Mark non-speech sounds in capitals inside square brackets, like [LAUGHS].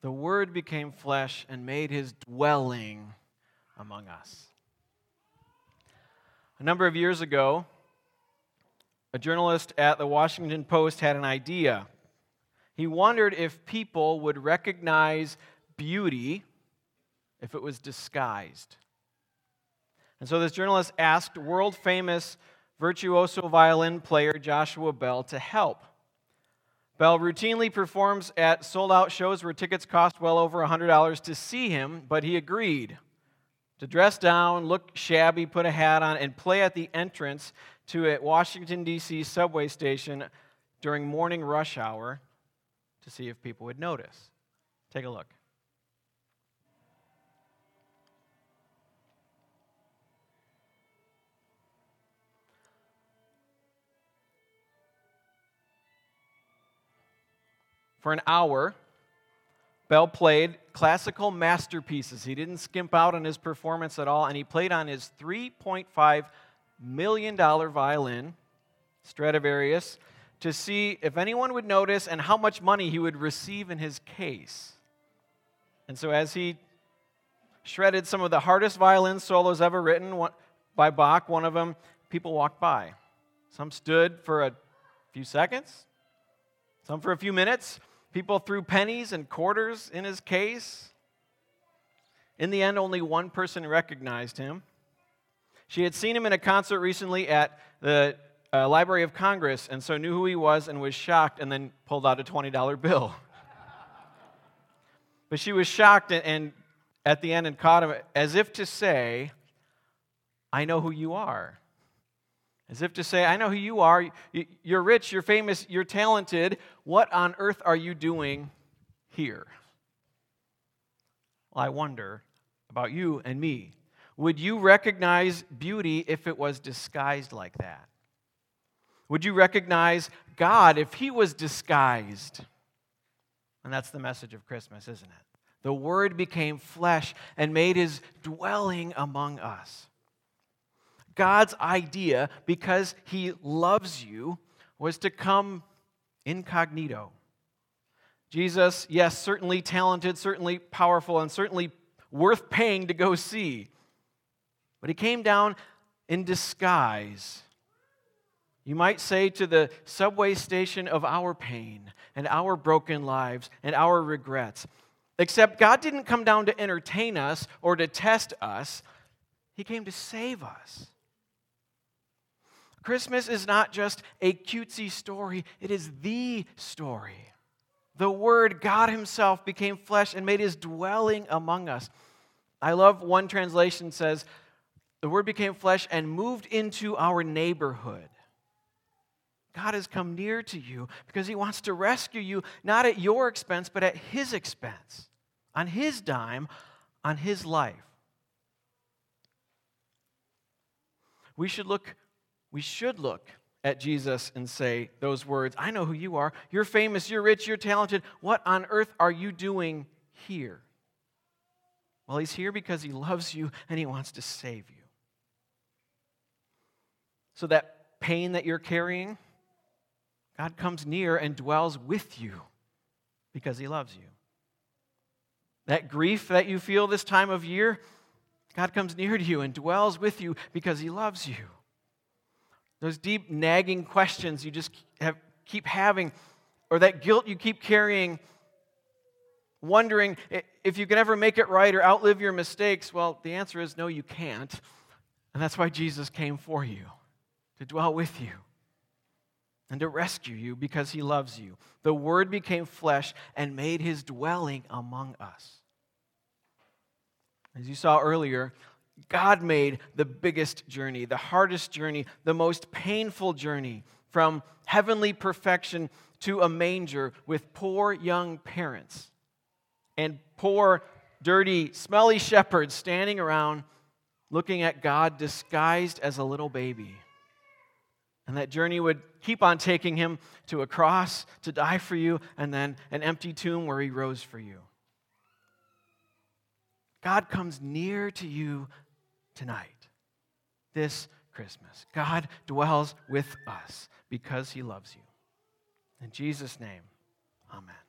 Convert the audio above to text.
The Word became flesh and made his dwelling among us. A number of years ago, a journalist at the Washington Post had an idea. He wondered if people would recognize beauty if it was disguised. And so this journalist asked world famous virtuoso violin player Joshua Bell to help. Bell routinely performs at sold out shows where tickets cost well over $100 to see him, but he agreed to dress down, look shabby, put a hat on, and play at the entrance to a Washington, D.C. subway station during morning rush hour to see if people would notice. Take a look. For an hour, Bell played classical masterpieces. He didn't skimp out on his performance at all, and he played on his $3.5 million violin, Stradivarius, to see if anyone would notice and how much money he would receive in his case. And so, as he shredded some of the hardest violin solos ever written by Bach, one of them, people walked by. Some stood for a few seconds, some for a few minutes, People threw pennies and quarters in his case. In the end, only one person recognized him. She had seen him in a concert recently at the uh, Library of Congress and so knew who he was and was shocked and then pulled out a $20 bill. [LAUGHS] but she was shocked and, and at the end and caught him as if to say, I know who you are. As if to say, I know who you are. You're rich, you're famous, you're talented. What on earth are you doing here? Well, I wonder about you and me. Would you recognize beauty if it was disguised like that? Would you recognize God if He was disguised? And that's the message of Christmas, isn't it? The Word became flesh and made His dwelling among us. God's idea, because He loves you, was to come incognito. Jesus, yes, certainly talented, certainly powerful, and certainly worth paying to go see. But He came down in disguise. You might say to the subway station of our pain and our broken lives and our regrets. Except God didn't come down to entertain us or to test us, He came to save us. Christmas is not just a cutesy story, it is the story. The Word, God Himself, became flesh and made His dwelling among us. I love one translation says, the Word became flesh and moved into our neighborhood. God has come near to you because He wants to rescue you, not at your expense, but at His expense, on His dime, on His life. We should look we should look at Jesus and say those words I know who you are. You're famous, you're rich, you're talented. What on earth are you doing here? Well, he's here because he loves you and he wants to save you. So, that pain that you're carrying, God comes near and dwells with you because he loves you. That grief that you feel this time of year, God comes near to you and dwells with you because he loves you. Those deep, nagging questions you just have, keep having, or that guilt you keep carrying, wondering if you can ever make it right or outlive your mistakes. Well, the answer is no, you can't. And that's why Jesus came for you, to dwell with you and to rescue you because he loves you. The Word became flesh and made his dwelling among us. As you saw earlier, God made the biggest journey, the hardest journey, the most painful journey from heavenly perfection to a manger with poor young parents and poor, dirty, smelly shepherds standing around looking at God disguised as a little baby. And that journey would keep on taking him to a cross to die for you, and then an empty tomb where he rose for you. God comes near to you tonight, this Christmas. God dwells with us because he loves you. In Jesus' name, amen.